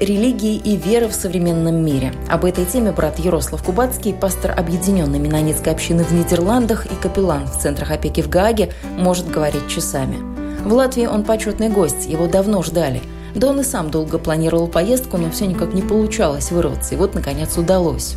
Религии и веры в современном мире. Об этой теме брат Ярослав Кубацкий, пастор Объединенной Менонитской общины в Нидерландах и капеллан в центрах опеки в Гааге, может говорить часами. В Латвии он почетный гость, его давно ждали. Да он и сам долго планировал поездку, но все никак не получалось вырваться, и вот, наконец, удалось.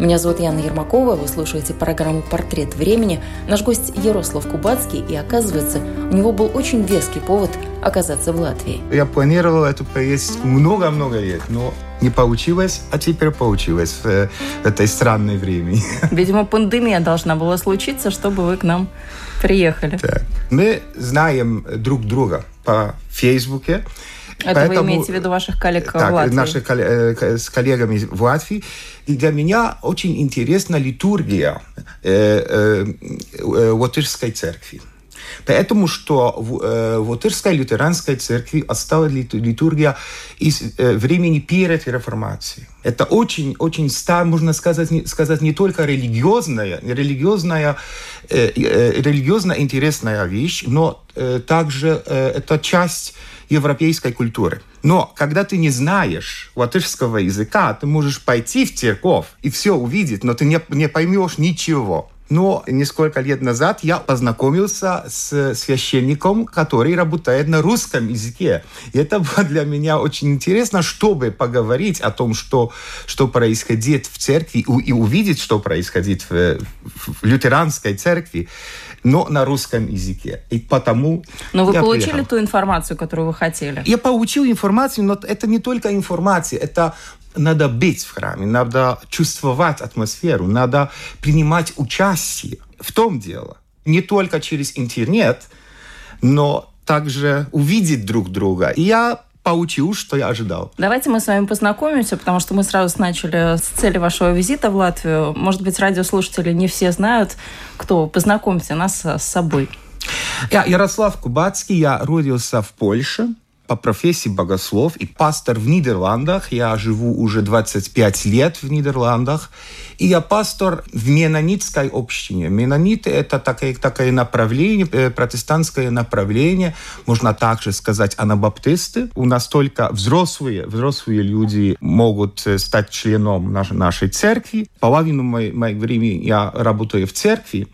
Меня зовут Яна Ермакова, вы слушаете программу «Портрет времени». Наш гость Ярослав Кубацкий, и оказывается, у него был очень веский повод оказаться в Латвии. Я планировал эту поездку много-много лет, но не получилось, а теперь получилось в, э, этой странной времени. Видимо, пандемия должна была случиться, чтобы вы к нам приехали. Так. Мы знаем друг друга по Фейсбуке. Это Поэтому, вы имеете в виду ваших коллег так, в Латвии? Наших э, с коллегами в Латвии. И для меня очень интересна литургия э, э, Латышской церкви. Поэтому что в, э, в Латышской лютеранской церкви осталась литургия из э, времени перед реформацией. Это очень, очень стар, можно сказать, не, сказать не только религиозная, религиозная, э, э, религиозно интересная вещь, но э, также э, это часть европейской культуры. Но когда ты не знаешь латышского языка, ты можешь пойти в церковь и все увидеть, но ты не, не поймешь ничего. Но несколько лет назад я познакомился с священником, который работает на русском языке. И это было для меня очень интересно, чтобы поговорить о том, что, что происходит в церкви, и увидеть, что происходит в, в лютеранской церкви но на русском языке. И потому Но вы получили приехал. ту информацию, которую вы хотели? Я получил информацию, но это не только информация, это надо быть в храме, надо чувствовать атмосферу, надо принимать участие. В том дело. Не только через интернет, но также увидеть друг друга. И я получил, что я ожидал. Давайте мы с вами познакомимся, потому что мы сразу начали с цели вашего визита в Латвию. Может быть, радиослушатели не все знают, кто. Познакомьте нас с собой. Я Ярослав Кубацкий, я родился в Польше по профессии богослов и пастор в Нидерландах. Я живу уже 25 лет в Нидерландах. И я пастор в менонитской общине. Менониты – это такое, такое направление, э, протестантское направление. Можно также сказать анабаптисты. У нас только взрослые, взрослые люди могут э, стать членом нашей, нашей церкви. Половину моего, времени я работаю в церкви.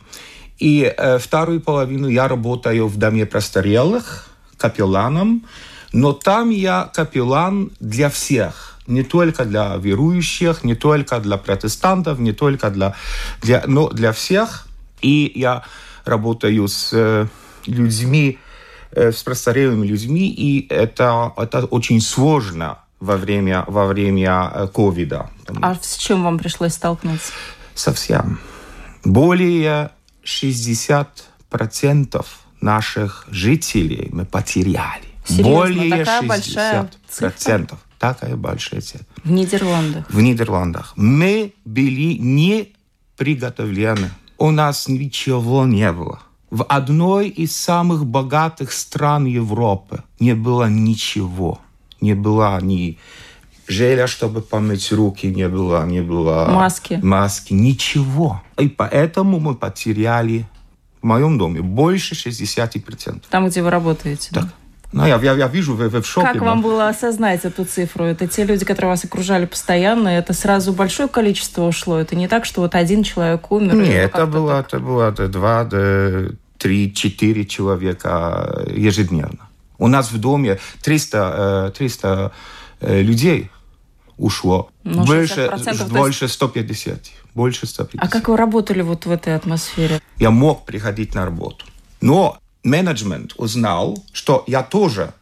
И э, вторую половину я работаю в доме престарелых, капелланом. Но там я капеллан для всех. Не только для верующих, не только для протестантов, не только для, для но для всех. И я работаю с э, людьми, э, с престарелыми людьми, и это, это очень сложно во время, во время э, ковида. А с чем вам пришлось столкнуться? Совсем. Более 60% наших жителей мы потеряли. Серьезно, Более такая 60 большая процентов. Такая большая цифра. В Нидерландах? В Нидерландах. Мы были не приготовлены. У нас ничего не было. В одной из самых богатых стран Европы не было ничего. Не было ни желя, чтобы помыть руки, не было, не было маски. маски, ничего. И поэтому мы потеряли в моем доме больше 60%. Там, где вы работаете? Так. Да? Ну, я, я, я вижу, вы, в шоке. Как вам было осознать эту цифру? Это те люди, которые вас окружали постоянно, это сразу большое количество ушло? Это не так, что вот один человек умер? Нет, это было, это было два, три, четыре человека ежедневно. У нас в доме 300, 300 э, э, людей ушло. Ну, больше, больше 150. Больше 150. А как вы работали вот в этой атмосфере? Я мог приходить на работу. Но менеджмент узнал, что я тоже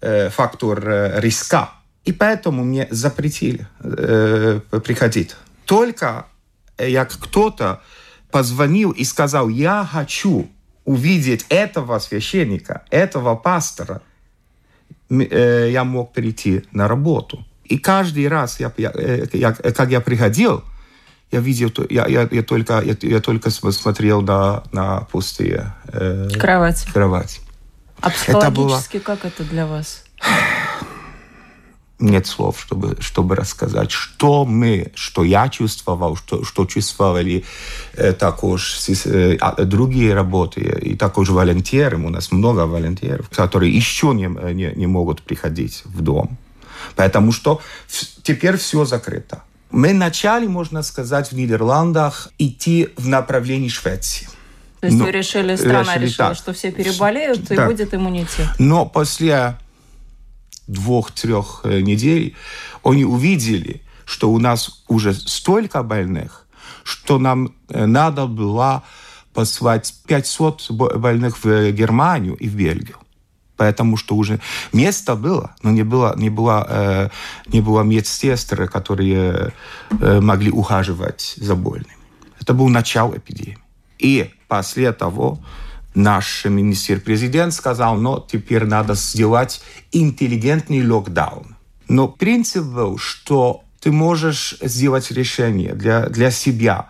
э, фактор э, риска, и поэтому мне запретили э, приходить. Только як кто-то позвонил и сказал, я хочу увидеть этого священника, этого пастора, э, я мог прийти на работу. И каждый раз, я, я, я, как я приходил, я видел, я, я, я, только, я, я только смотрел на, на пустые э, кровати. кровати. А психологически это было... как это для вас? Нет слов, чтобы, чтобы рассказать, что мы, что я чувствовал, что, что чувствовали э, також э, другие работы, и також волонтеры, у нас много волонтеров, которые еще не, не, не могут приходить в дом, потому что теперь все закрыто. Мы начали, можно сказать, в Нидерландах идти в направлении Швеции. То есть Но, вы решили, страна решили, решила, так. что все переболеют так. и будет иммунитет. Но после двух-трех э, недель они увидели, что у нас уже столько больных, что нам э, надо было послать 500 больных в Германию и в Бельгию потому что уже место было, но не было, не было, э, не было медсестр, которые э, могли ухаживать за больными. Это был начало эпидемии. И после того наш министр-президент сказал, но теперь надо сделать интеллигентный локдаун. Но принцип был, что ты можешь сделать решение для, для себя –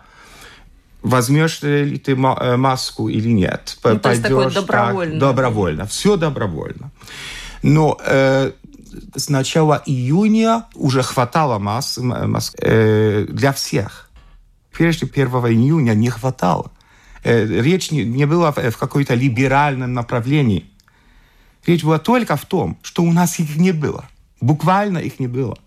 возьмешь ли ты э, маску или нет. Ну, Пойдешь то есть добровольно. Так, добровольно. Все добровольно. Но э, с начала июня уже хватало масс, маск э, для всех. Прежде 1 июня не хватало. Э, речь не, не была в, в какой-то либеральном направлении. Речь была только в том, что у нас их не было. Буквально их не было.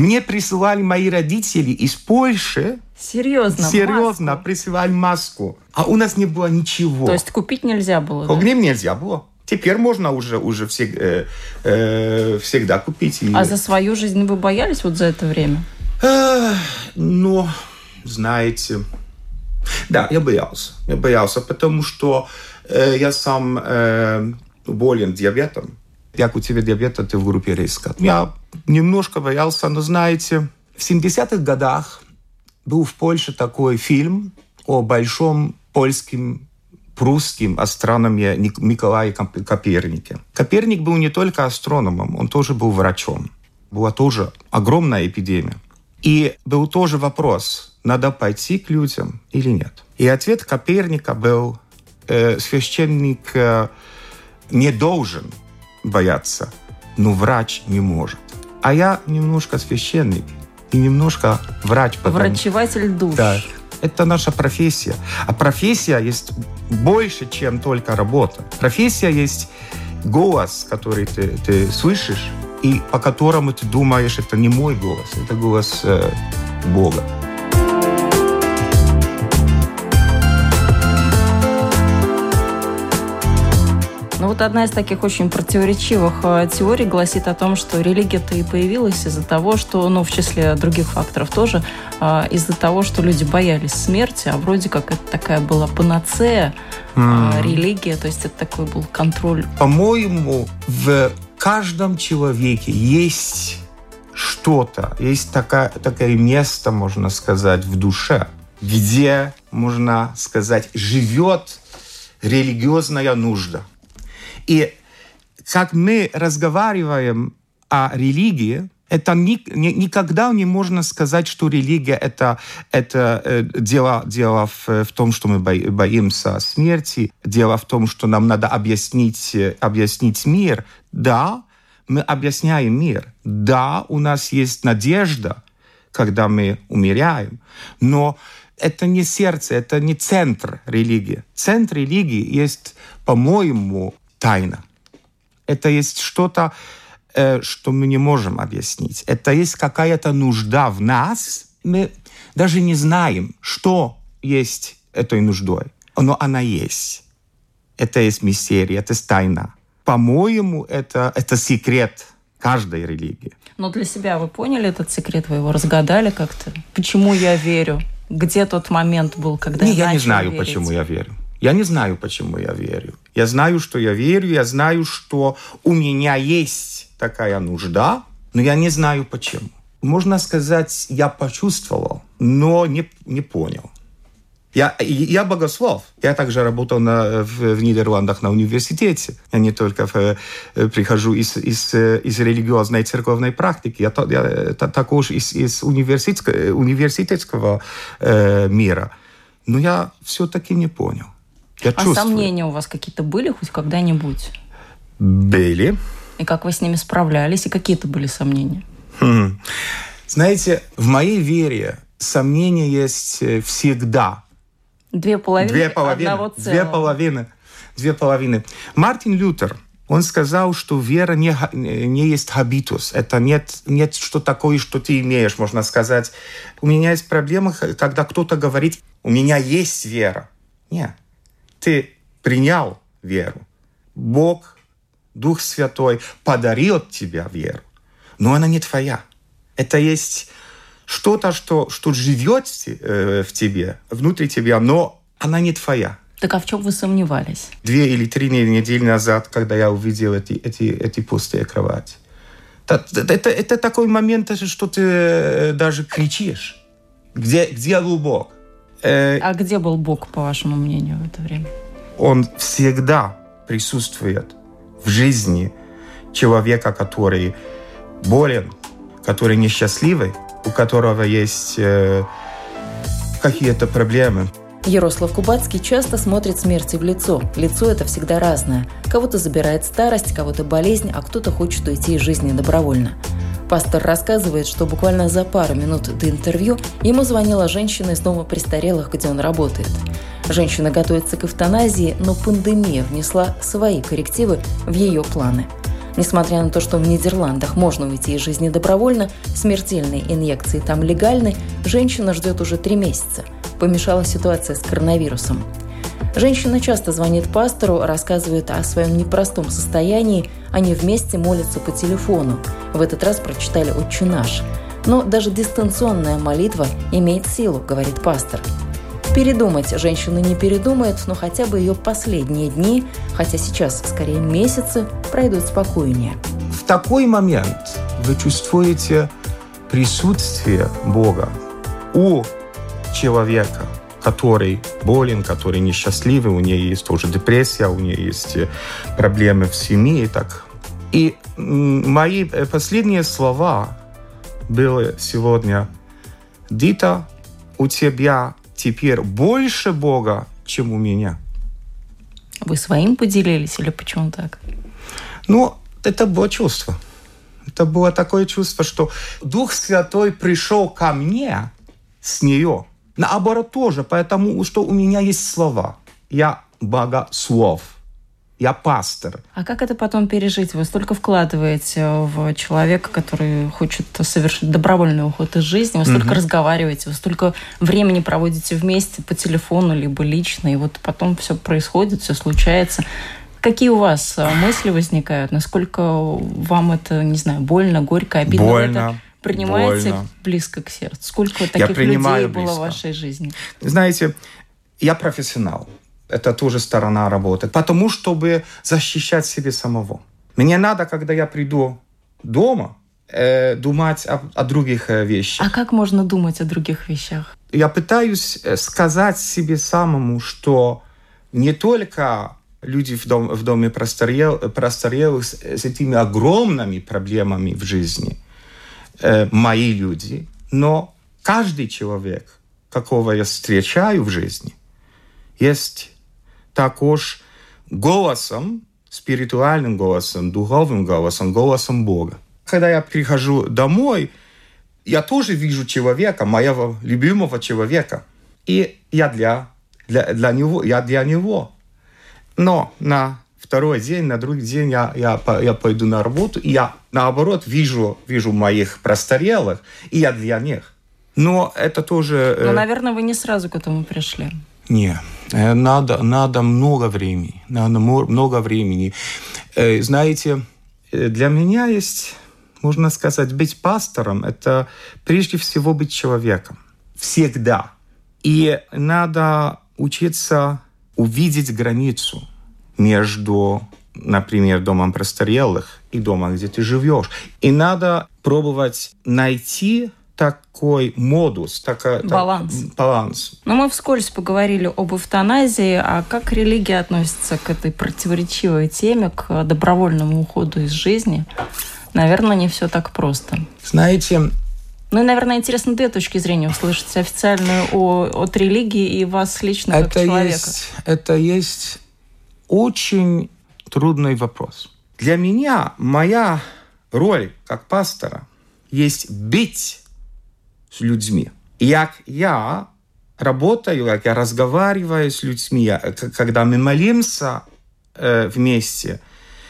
Мне присылали мои родители из Польши. Серьезно? Серьезно, маску? присылали маску. А у нас не было ничего. То есть купить нельзя было? Купить да? нельзя было. Теперь можно уже, уже всег, э, э, всегда купить. А за свою жизнь вы боялись вот за это время? Э, ну, знаете, да, я боялся. Я боялся, потому что э, я сам э, болен диабетом. Как у тебя диабет, ты в группе риска. Я немножко боялся, но знаете, в 70-х годах был в Польше такой фильм о большом польском прусским астрономе Николае Копернике. Коперник был не только астрономом, он тоже был врачом. Была тоже огромная эпидемия. И был тоже вопрос, надо пойти к людям или нет. И ответ Коперника был, э, священник э, не должен бояться, но врач не может. А я немножко священник и немножко врач. Потому... Врачеватель душ. Да. Это наша профессия. А профессия есть больше, чем только работа. Профессия есть голос, который ты, ты слышишь, и по которому ты думаешь, это не мой голос, это голос э, Бога. Вот одна из таких очень противоречивых э, теорий гласит о том, что религия-то и появилась из-за того, что, ну, в числе других факторов тоже, э, из-за того, что люди боялись смерти, а вроде как это такая была панацея, mm. религия, то есть это такой был контроль. По-моему, в каждом человеке есть что-то, есть такая, такое место, можно сказать, в душе, где, можно сказать, живет религиозная нужда. И как мы разговариваем о религии, это ни, ни, никогда не можно сказать, что религия это, это э, дело, дело в, в том, что мы боимся смерти, дело в том, что нам надо объяснить, объяснить мир. Да, мы объясняем мир. Да, у нас есть надежда, когда мы умеряем, но это не сердце, это не центр религии. Центр религии есть, по-моему, тайна. Это есть что-то, э, что мы не можем объяснить. Это есть какая-то нужда в нас. Мы даже не знаем, что есть этой нуждой. Но она есть. Это есть мистерия, это есть тайна. По-моему, это, это секрет каждой религии. Но для себя вы поняли этот секрет, вы его разгадали как-то? Почему я верю? Где тот момент был, когда не, я Я не знаю, верить? почему я верю. Я не знаю, почему я верю. Я знаю, что я верю, я знаю, что у меня есть такая нужда, но я не знаю, почему. Можно сказать, я почувствовал, но не, не понял. Я, я богослов. Я также работал на, в, в Нидерландах на университете. Я не только в, э, прихожу из, из, э, из религиозной церковной практики, я, я також из, из университетского, университетского э, мира. Но я все-таки не понял. Я а чувствую. сомнения у вас какие-то были хоть когда-нибудь? Были. И как вы с ними справлялись? И какие-то были сомнения? Хм. Знаете, в моей вере сомнения есть э, всегда. Две половины Две половины. одного целого. Две половины. Две половины. Мартин Лютер, он сказал, что вера не, не есть хабитус. Это нет, нет что такое, что ты имеешь, можно сказать. У меня есть проблема, когда кто-то говорит, у меня есть вера. Нет. Ты принял веру. Бог, Дух Святой подарил тебе веру. Но она не твоя. Это есть что-то, что, что живет э, в тебе, внутри тебя, но она не твоя. Так а в чем вы сомневались? Две или три недели назад, когда я увидел эти, эти, эти пустые кровати. Это, это, это такой момент, что ты э, даже кричишь. Где, где Бог? Э, а где был Бог, по вашему мнению, в это время? Он всегда присутствует в жизни человека, который болен, который несчастливый, у которого есть э, какие-то проблемы. Ярослав Кубацкий часто смотрит смерти в лицо. Лицо это всегда разное. Кого-то забирает старость, кого-то болезнь, а кто-то хочет уйти из жизни добровольно. Пастор рассказывает, что буквально за пару минут до интервью ему звонила женщина из дома престарелых, где он работает. Женщина готовится к эвтаназии, но пандемия внесла свои коррективы в ее планы – Несмотря на то, что в Нидерландах можно уйти из жизни добровольно, смертельные инъекции там легальны, женщина ждет уже три месяца. Помешала ситуация с коронавирусом. Женщина часто звонит пастору, рассказывает о своем непростом состоянии. Они вместе молятся по телефону. В этот раз прочитали «Отче наш». Но даже дистанционная молитва имеет силу, говорит пастор. Передумать женщина не передумает, но хотя бы ее последние дни, хотя сейчас скорее месяцы, пройдут спокойнее. В такой момент вы чувствуете присутствие Бога у человека, который болен, который несчастливый, у нее есть тоже депрессия, у нее есть э, проблемы в семье и так. И мои э, последние слова были сегодня «Дита, у тебя теперь больше Бога, чем у меня. Вы своим поделились или почему так? Ну, это было чувство. Это было такое чувство, что Дух Святой пришел ко мне с нее. Наоборот тоже, потому что у меня есть слова. Я богослов я пастор. А как это потом пережить? Вы столько вкладываете в человека, который хочет совершить добровольный уход из жизни, вы столько угу. разговариваете, вы столько времени проводите вместе по телефону, либо лично, и вот потом все происходит, все случается. Какие у вас э, мысли возникают? Насколько вам это, не знаю, больно, горько, обидно? Больно. Принимаете больно. близко к сердцу? Сколько таких людей было близко. в вашей жизни? Знаете, я профессионал это тоже сторона работы. Потому, чтобы защищать себя самого. Мне надо, когда я приду дома, э, думать о, о других э, вещах. А как можно думать о других вещах? Я пытаюсь э, сказать себе самому, что не только люди в, дом, в доме престарел, престарелых с, с этими огромными проблемами в жизни, э, мои люди, но каждый человек, какого я встречаю в жизни, есть також голосом, спиритуальным голосом, духовным голосом, голосом Бога. Когда я прихожу домой, я тоже вижу человека, моего любимого человека. И я для, для, для него, я для него. Но на второй день, на другой день я, я, я пойду на работу, и я, наоборот, вижу, вижу моих престарелых, и я для них. Но это тоже... Но, наверное, вы не сразу к этому пришли. Не, э, надо, надо много времени. Надо много времени. Э, знаете, э, для меня есть, можно сказать, быть пастором – это прежде всего быть человеком. Всегда. И надо учиться увидеть границу между, например, домом престарелых и домом, где ты живешь. И надо пробовать найти такой модус, такая, баланс. Так, баланс. Но мы вскользь поговорили об эвтаназии, а как религия относится к этой противоречивой теме, к добровольному уходу из жизни? Наверное, не все так просто. Знаете, ну и, наверное, интересно две точки зрения услышать. Официальную о, от религии и вас лично это как человека. Есть, это есть очень трудный вопрос. Для меня моя роль как пастора есть быть с людьми. И как я работаю, как я разговариваю с людьми, я, когда мы молимся э, вместе,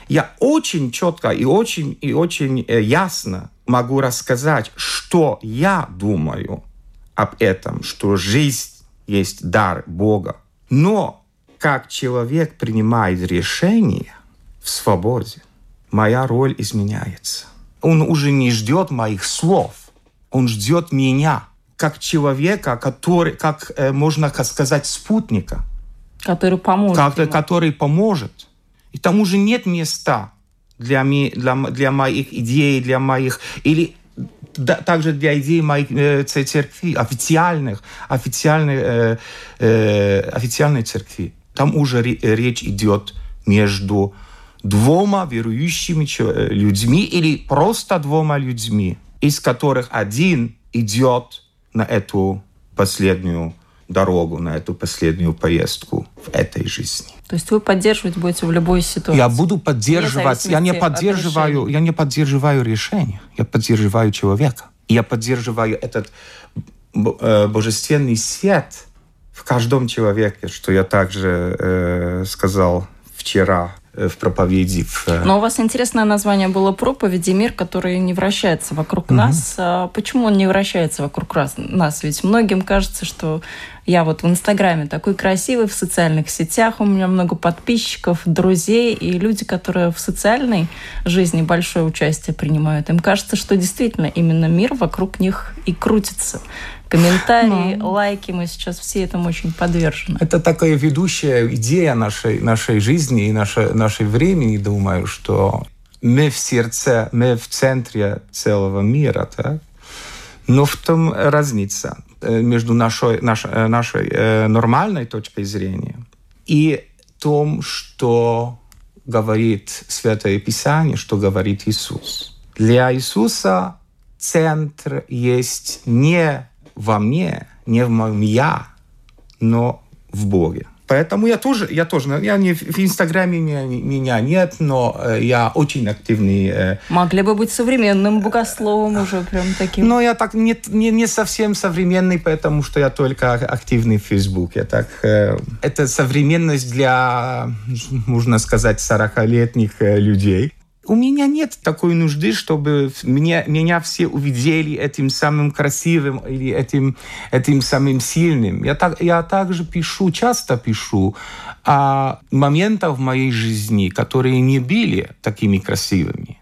я очень четко и очень, и очень э, ясно могу рассказать, что я думаю об этом, что жизнь есть дар Бога. Но как человек принимает решение в свободе, моя роль изменяется. Он уже не ждет моих слов, он ждет меня, как человека, который, как э, можно сказать, спутника. Который поможет. Как, который поможет. И тому же нет места для, для, для моих идей, для моих... Или да, также для идей моих э, церкви, официальных, официальной, э, э, официальной церкви. Там уже речь идет между двумя верующими э, людьми или просто двумя людьми, из которых один идет на эту последнюю дорогу, на эту последнюю поездку в этой жизни. То есть вы поддерживать будете в любой ситуации? Я буду поддерживать. Я не поддерживаю, я не поддерживаю решение. Я поддерживаю человека. Я поддерживаю этот э, божественный свет в каждом человеке, что я также э, сказал вчера Э, в проповеди. В... Э, Но у вас интересное название было проповеди «Мир, который не вращается вокруг угу. нас». А почему он не вращается вокруг нас? Ведь многим кажется, что я вот в Инстаграме такой красивый, в социальных сетях у меня много подписчиков, друзей, и люди, которые в социальной жизни большое участие принимают, им кажется, что действительно именно мир вокруг них и крутится комментарии, ну. лайки, мы сейчас все этому очень подвержены. Это такая ведущая идея нашей, нашей жизни и нашей, нашей времени, думаю, что мы в сердце, мы в центре целого мира, так? Но в том разница э, между нашей, нашей, э, нашей э, нормальной точкой зрения и том, что говорит Святое Писание, что говорит Иисус. Для Иисуса центр есть не во мне, не в моем я, но в Боге. Поэтому я тоже, я тоже, я не в Инстаграме меня, меня нет, но э, я очень активный. Э, Могли бы быть современным богословом уже прям таким. Но я так не, не, не совсем современный, потому что я только активный в Фейсбуке. Так, э, это современность для, можно сказать, 40-летних людей у меня нет такой нужды, чтобы меня, меня все увидели этим самым красивым или этим, этим самым сильным. Я, так, я также пишу, часто пишу о моментах в моей жизни, которые не были такими красивыми.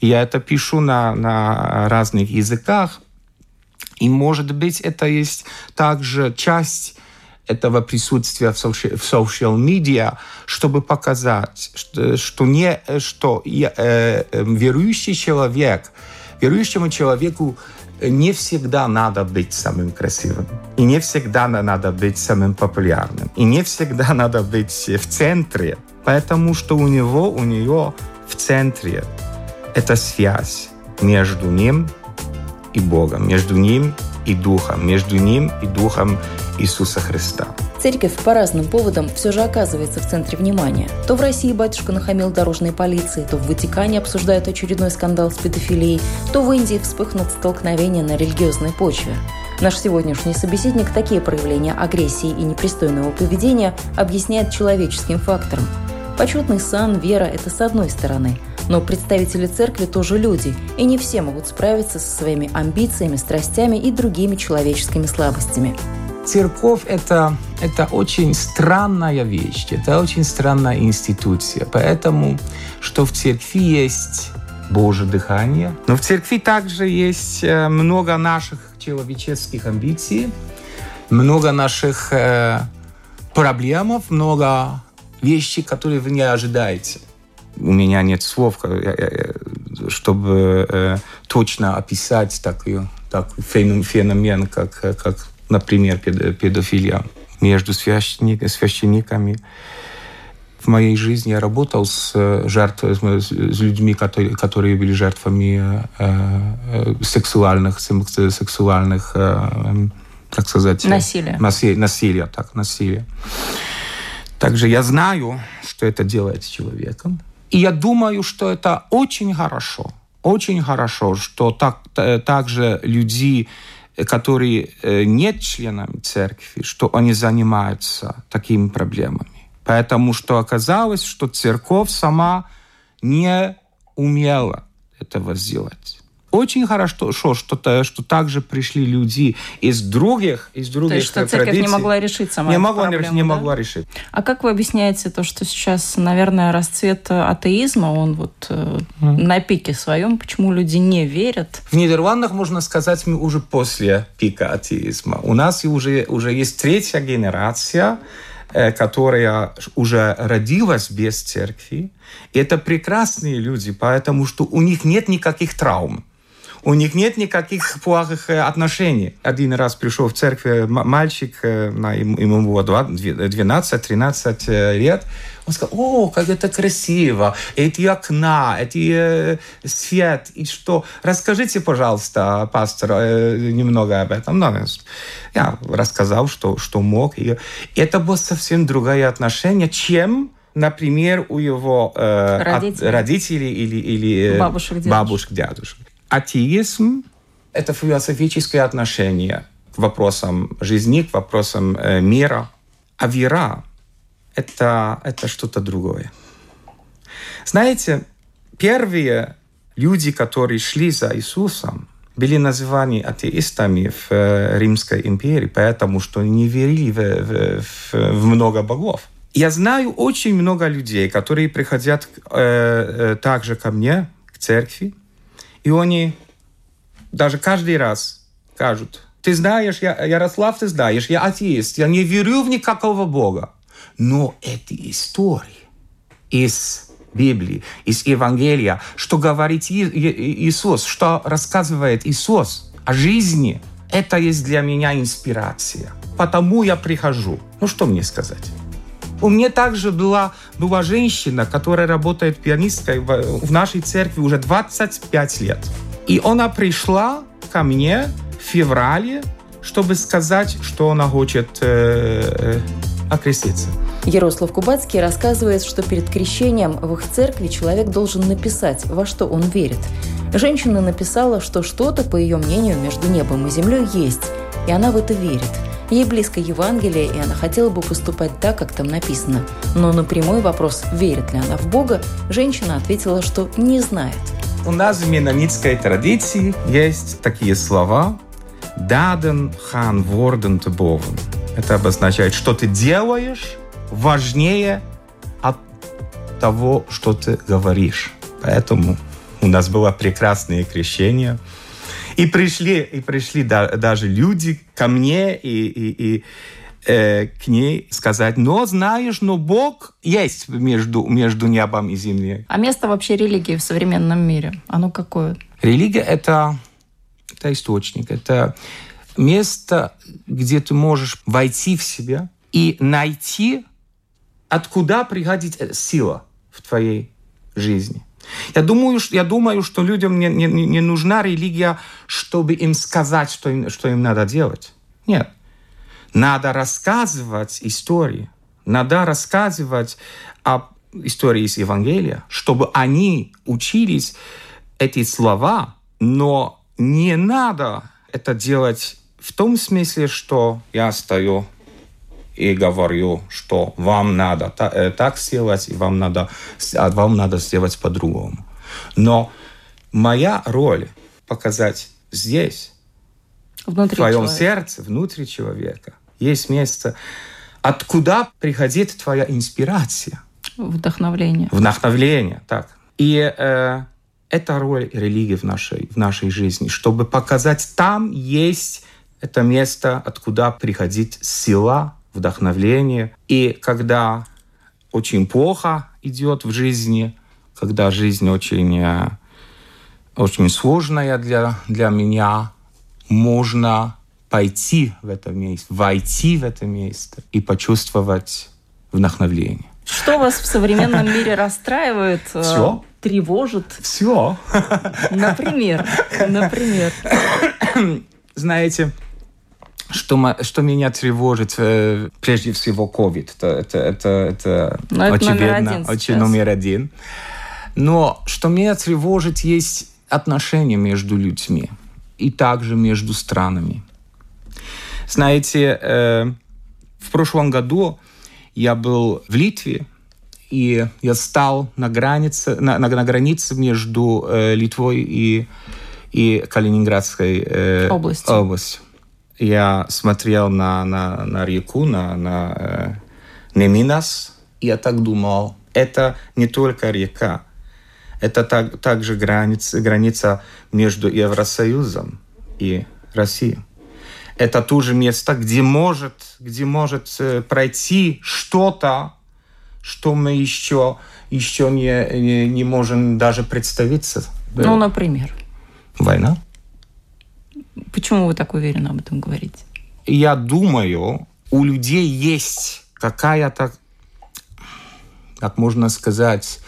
Я это пишу на, на разных языках, и, может быть, это есть также часть этого присутствия в media, чтобы показать, что, что, не, что э, э, верующий человек, верующему человеку не всегда надо быть самым красивым. И не всегда надо быть самым популярным. И не всегда надо быть в центре. Потому что у него, у нее в центре эта связь между ним и Богом, между ним и Духом, между ним и Духом Иисуса Христа. Церковь по разным поводам все же оказывается в центре внимания. То в России батюшка нахамил дорожной полиции, то в Ватикане обсуждают очередной скандал с педофилией, то в Индии вспыхнут столкновения на религиозной почве. Наш сегодняшний собеседник такие проявления агрессии и непристойного поведения объясняет человеческим фактором. Почетный сан, вера – это с одной стороны – но представители церкви тоже люди, и не все могут справиться со своими амбициями, страстями и другими человеческими слабостями. Церковь это, это очень странная вещь, это очень странная институция. Поэтому, что в церкви есть Божье дыхание, но в церкви также есть э, много наших человеческих амбиций, много наших э, проблем, много вещей, которые вы не ожидаете у меня нет слов, чтобы э, точно описать такую, так, феномен, как, как, например, педофилия между священниками. В моей жизни я работал с, жертв, с людьми, которые, которые были жертвами э, сексуальных, сексуальных э, как сказать... Насилия. Насилия, насилия, так, насилия. Также я знаю, что это делает с человеком. И я думаю, что это очень хорошо. Очень хорошо, что так, также люди, которые э, не членами церкви, что они занимаются такими проблемами. Потому что оказалось, что церковь сама не умела этого сделать. Очень хорошо, что, что, также пришли люди из других, из других То есть, что церковь традиций. не могла решить сама не могла, проблему, не да? могла решить. А как вы объясняете то, что сейчас, наверное, расцвет атеизма, он вот mm. на пике своем, почему люди не верят? В Нидерландах, можно сказать, мы уже после пика атеизма. У нас уже, уже есть третья генерация, э, которая уже родилась без церкви. Это прекрасные люди, потому что у них нет никаких травм у них нет никаких плохих э, отношений. Один раз пришел в церковь мальчик, э, ему было 12-13 э, лет, он сказал, о, как это красиво, эти окна, эти э, свет, и что. Расскажите, пожалуйста, пастор, э, немного об этом. Но я рассказал, что, что мог. И это было совсем другое отношение, чем например, у его э, родителей. От, родителей или, или бабушек, дедушек. бабушек, дедушек атеизм – это философическое отношение к вопросам жизни, к вопросам э, мира. А вера – это, это что-то другое. Знаете, первые люди, которые шли за Иисусом, были называны атеистами в э, Римской империи, потому что не верили в, в, в много богов. Я знаю очень много людей, которые приходят э, э, также ко мне, к церкви, и они даже каждый раз скажут, ты знаешь, я, Ярослав, ты знаешь, я атеист, я не верю в никакого Бога. Но эти истории из Библии, из Евангелия, что говорит Иисус, что рассказывает Иисус о жизни, это есть для меня инспирация. Потому я прихожу. Ну, что мне сказать? У меня также была, была женщина, которая работает пианисткой в, в нашей церкви уже 25 лет. И она пришла ко мне в феврале, чтобы сказать, что она хочет э, э, окреститься. Ярослав Кубацкий рассказывает, что перед крещением в их церкви человек должен написать, во что он верит. Женщина написала, что что-то, по ее мнению, между небом и землей есть, и она в это верит – Ей близко Евангелие, и она хотела бы поступать так, как там написано. Но на прямой вопрос, верит ли она в Бога, женщина ответила, что не знает. У нас в менонитской традиции есть такие слова «даден хан ворден бовен». Это обозначает, что ты делаешь важнее от того, что ты говоришь. Поэтому у нас было прекрасное крещение – и пришли, и пришли да, даже люди ко мне и, и, и э, к ней сказать, но знаешь, но Бог есть между, между небом и землей. А место вообще религии в современном мире, оно какое? Религия это, – это источник, это место, где ты можешь войти в себя и найти, откуда приходит сила в твоей жизни. Я думаю, я думаю что людям не, не, не нужна религия, чтобы им сказать, что им, что им надо делать. Нет. Надо рассказывать истории. Надо рассказывать об истории из Евангелия, чтобы они учились эти слова, но не надо это делать в том смысле, что я стою и говорю, что вам надо э, так сделать, и вам надо, а вам надо сделать по-другому. Но моя роль показать здесь, внутри в твоем человека. сердце, внутри человека, есть место, откуда приходит твоя инспирация. Вдохновление. Вдохновление, так. И э, это роль религии в нашей, в нашей жизни, чтобы показать, там есть это место, откуда приходит сила, вдохновление. И когда очень плохо идет в жизни, когда жизнь очень, э, очень сложная для, для меня, можно пойти в это место, войти в это место и почувствовать вдохновление. Что вас в современном мире расстраивает? Э, Все. Тревожит? Все. Например. Например. Знаете, что, что меня тревожит, э, прежде всего, COVID. Это, это, это, это, Но это очевидно, номер очень номер один. Но что меня тревожит, есть отношения между людьми и также между странами. Знаете, э, в прошлом году я был в Литве, и я стал на границе, на, на, на границе между э, Литвой и, и Калининградской э, областью. областью. Я смотрел на, на, на реку, на, на э, Неминас, и я так думал, это не только река, это так, также граница, граница между Евросоюзом и Россией. Это тоже место, где может, где может э, пройти что-то, что мы еще, еще не, не, не можем даже представиться. Ну, например? Война. Почему вы так уверенно об этом говорите? Я думаю, у людей есть какая-то, как можно сказать,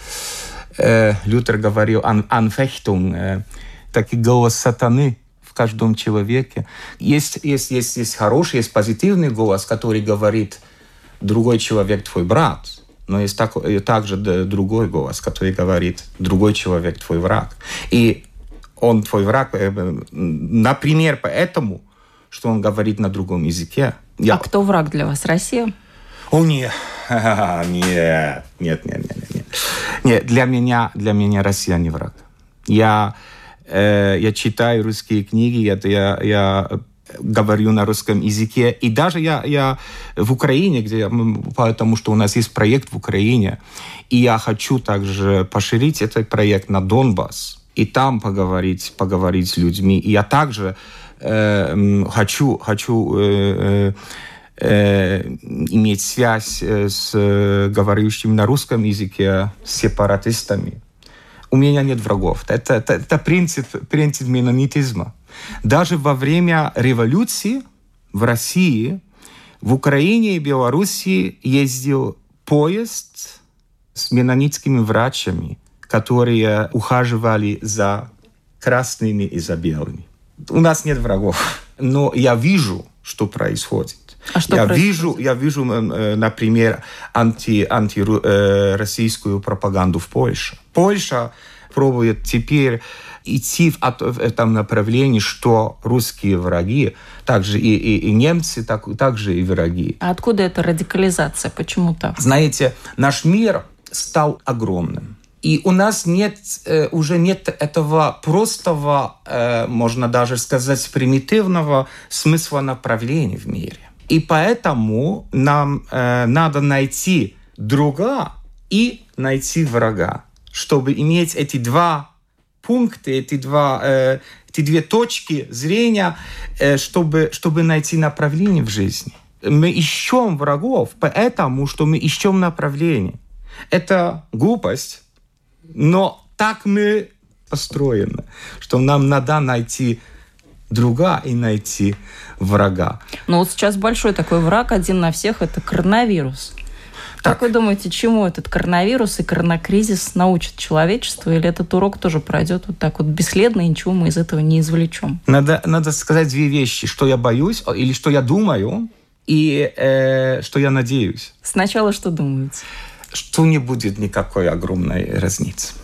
э, Лютер говорил, анфехтунг, э, такой голос сатаны в каждом человеке. Есть, есть, есть, есть хороший, есть позитивный голос, который говорит, другой человек твой брат. Но есть так, также другой голос, который говорит, другой человек твой враг. И он твой враг, э, например, поэтому, что он говорит на другом языке. Я... А кто враг для вас? Россия? О, нет. Нет, нет, нет, нет, нет. Нет, для меня, для меня Россия не враг. Я, э, я читаю русские книги, я, я, я говорю на русском языке. И даже я, я в Украине, где, потому что у нас есть проект в Украине, и я хочу также поширить этот проект на Донбасс и там поговорить, поговорить с людьми. И я также э, хочу, хочу э, э, иметь связь э, с э, говорящими на русском языке сепаратистами. У меня нет врагов. Это, это, это принцип, принцип менонитизма. Даже во время революции в России, в Украине и Белоруссии ездил поезд с менонитскими врачами – которые ухаживали за красными и за белыми. У нас нет врагов, но я вижу, что происходит. А что я происходит? вижу, я вижу, э, например, анти, антироссийскую пропаганду в Польше. Польша пробует теперь идти в, в этом направлении, что русские враги, также и, и, и немцы, так, также и враги. А откуда эта радикализация? Почему так? Знаете, наш мир стал огромным. И у нас нет, э, уже нет этого простого, э, можно даже сказать, примитивного смысла направления в мире. И поэтому нам э, надо найти друга и найти врага, чтобы иметь эти два пункта, эти, два, эти две точки зрения, чтобы, чтобы найти направление в жизни. Мы ищем врагов, потому что мы ищем направление. Это глупость, но так мы построены, что нам надо найти друга и найти врага. Но вот сейчас большой такой враг, один на всех, это коронавирус. Так. Как вы думаете, чему этот коронавирус и коронакризис научат человечество? Или этот урок тоже пройдет вот так вот бесследно, и ничего мы из этого не извлечем? Надо, надо сказать две вещи. Что я боюсь, или что я думаю, и э, что я надеюсь. Сначала что думаете? Что не будет никакой огромной разницы.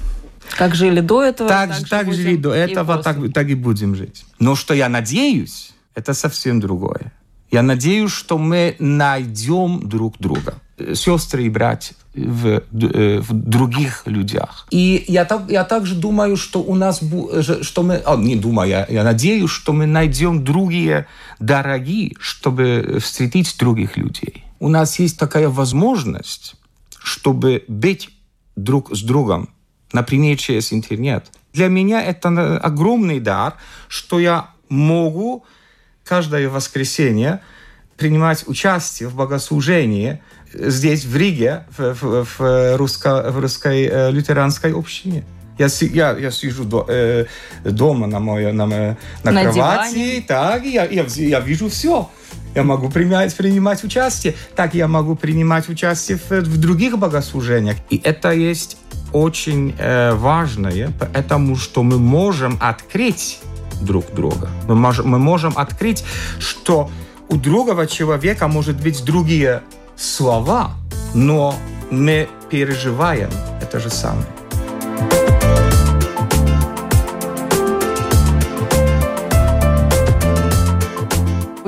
Как жили до этого, так, так, так жили до этого, так, так и будем жить. Но что я надеюсь, это совсем другое. Я надеюсь, что мы найдем друг друга, сестры и братья в, э, в других людях. И я, так, я также думаю, что у нас, что мы, а, не думаю, я, я надеюсь, что мы найдем другие дороги, чтобы встретить других людей. У нас есть такая возможность чтобы быть друг с другом, например, через интернет. Для меня это огромный дар, что я могу каждое воскресенье принимать участие в богослужении здесь, в Риге, в, в, в, русско, в русской э, лютеранской общине. Я, я, я сижу до, э, дома на, мое, на, на, На кровати, диване. так, и я, я, я вижу все. Я могу принимать, принимать участие. Так я могу принимать участие в, в других богослужениях. И это есть очень э, важное, потому что мы можем открыть друг друга. Мы можем, мы можем открыть, что у другого человека может быть другие слова, но мы переживаем это же самое.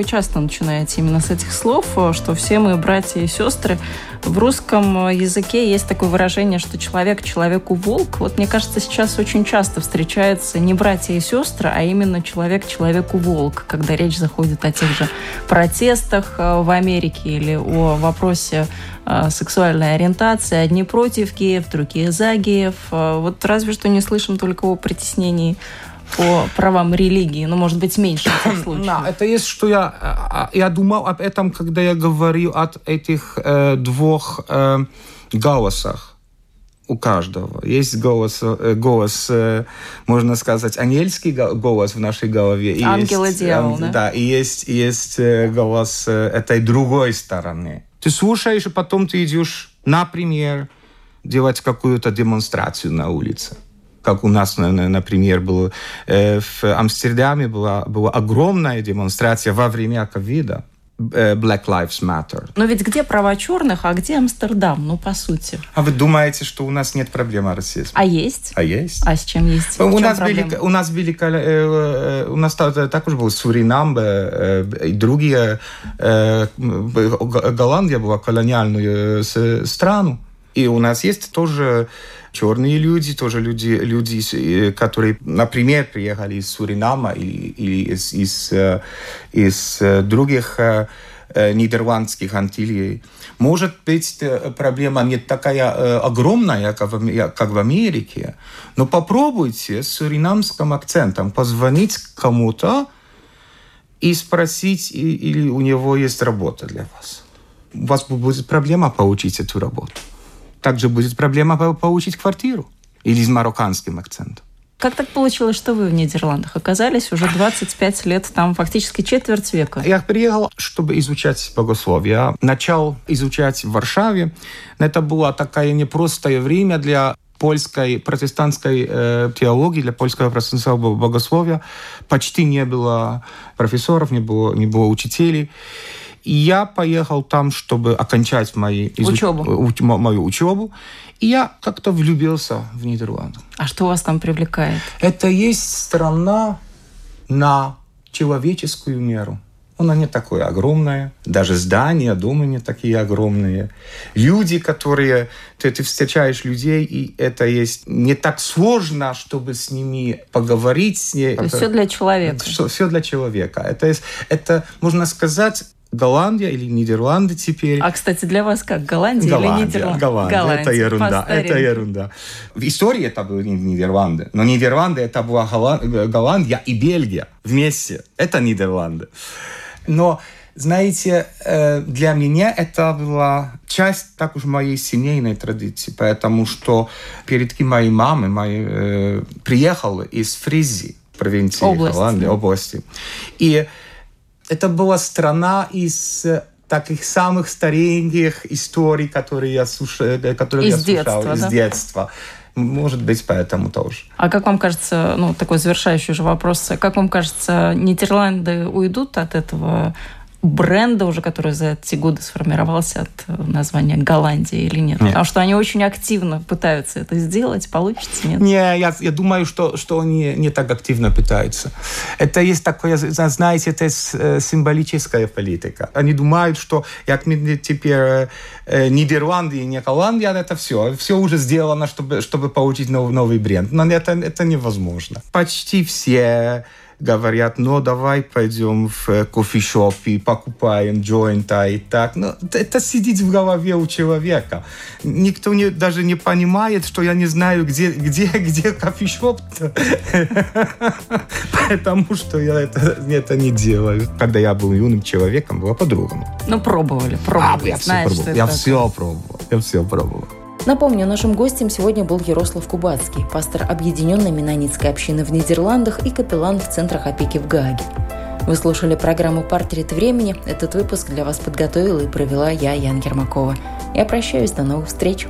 Вы часто начинаете именно с этих слов, э, что все мы братья и сестры. В русском языке есть такое выражение, что человек человеку волк. Вот мне кажется, сейчас очень часто встречается не братья и сестры, а именно человек человеку волк, когда речь заходит о тех же протестах э, в Америке или о вопросе э, сексуальной ориентации. Одни против геев, другие за геев. Э, Вот разве что не слышим только о притеснении по правам религии, ну, может быть, меньше этих случаев. Да, это есть, что я, а, я думал об этом, когда я говорил от этих э, двух э, голосах у каждого. Есть голос, э, голос э, можно сказать, ангельский го- голос в нашей голове. и Ангел и есть, дьявол, э, да? Да, и есть, и есть э, голос э, этой другой стороны. Ты слушаешь, и потом ты идешь, например, делать какую-то демонстрацию на улице как у нас, на- на- например, было э, в Амстердаме была, была огромная демонстрация во время ковида. э, Black Lives Matter. Но ведь где права черных, а где Амстердам, ну, по сути. А вы думаете, что у нас нет проблемы расизма? А есть? А есть? А с чем есть? У чем нас, проблема? были, у нас были, э, у нас та- та- також был Суринам, и другие, Голландия была колониальную страну. И у нас есть тоже черные люди, тоже люди, люди, э, которые, например, приехали из Суринама или, или из, из, э, из э, других нидерландских антилей. Может быть, проблема не такая огромная, как в, как в Америке, но попробуйте с суринамским акцентом позвонить кому-то и спросить, или у него есть работа для вас. У вас будет проблема получить эту работу. Также будет проблема по- получить квартиру. Или с марокканским акцентом. Как так получилось, что вы в Нидерландах оказались уже 25 лет, там фактически четверть века? Я приехал, чтобы изучать богословие. Начал изучать в Варшаве. Это было такое непростое время для польской протестантской э, теологии, для польского протестантского богословия. Почти не было профессоров, не было, не было учителей. И я поехал там, чтобы окончать мои изуч- Учебу. уч- мо- мою учебу. И я как-то влюбился в Нидерланды. А что вас там привлекает? Это есть страна на человеческую меру. Она не такая огромная. Даже здания, дома не такие огромные. Люди, которые... Ты, ты встречаешь людей, и это есть не так сложно, чтобы с ними поговорить. С ней. То есть все для человека. Все для человека. Это, это, можно сказать, Голландия или Нидерланды теперь. А, кстати, для вас как, Голландия или Голландия, Нидерланды? Голландия, это Голландия, ерунда, по это ерунда. В истории это были Нидерланды, но Нидерланды это была Голланд- Голландия и Бельгия вместе. Это Нидерланды. Но, знаете, э, для меня это была часть так уж моей семейной традиции, потому что перед моей мамой моей, э, приехала из Фризии, провинции Области, Голландии, области. И это была страна из э, таких самых стареньких историй, которые я слушал, э, которые Из я слушал детства, из да? детства. Может быть, поэтому тоже. А как вам кажется, ну, такой завершающий уже вопрос, как вам кажется, Нидерланды уйдут от этого бренда уже, который за эти годы сформировался от э, названия Голландия или нет? Нет. Потому что они очень активно пытаются это сделать. Получится, нет? Не, я, я думаю, что, что они не так активно пытаются. Это есть такое, знаете, это э, символическая политика. Они думают, что как мы теперь э, Нидерланды и не Голландия, это все. Все уже сделано, чтобы, чтобы получить нов- новый бренд. Но это, это невозможно. Почти все говорят, ну давай пойдем в э, кофешоп и покупаем джойнта и так. Но это сидит в голове у человека. Никто не, даже не понимает, что я не знаю, где, где, где кофешоп. Потому что я это, это не делаю. Когда я был юным человеком, было по-другому. Ну, пробовали, А, пробовали. все пробовал. что Я все пробовал. Я все пробовал. Напомню, нашим гостем сегодня был Ярослав Кубацкий, пастор Объединенной Менонитской общины в Нидерландах и капеллан в центрах опеки в Гааге. Вы слушали программу «Портрет времени». Этот выпуск для вас подготовила и провела я, Ян Ермакова. Я прощаюсь, до новых встреч.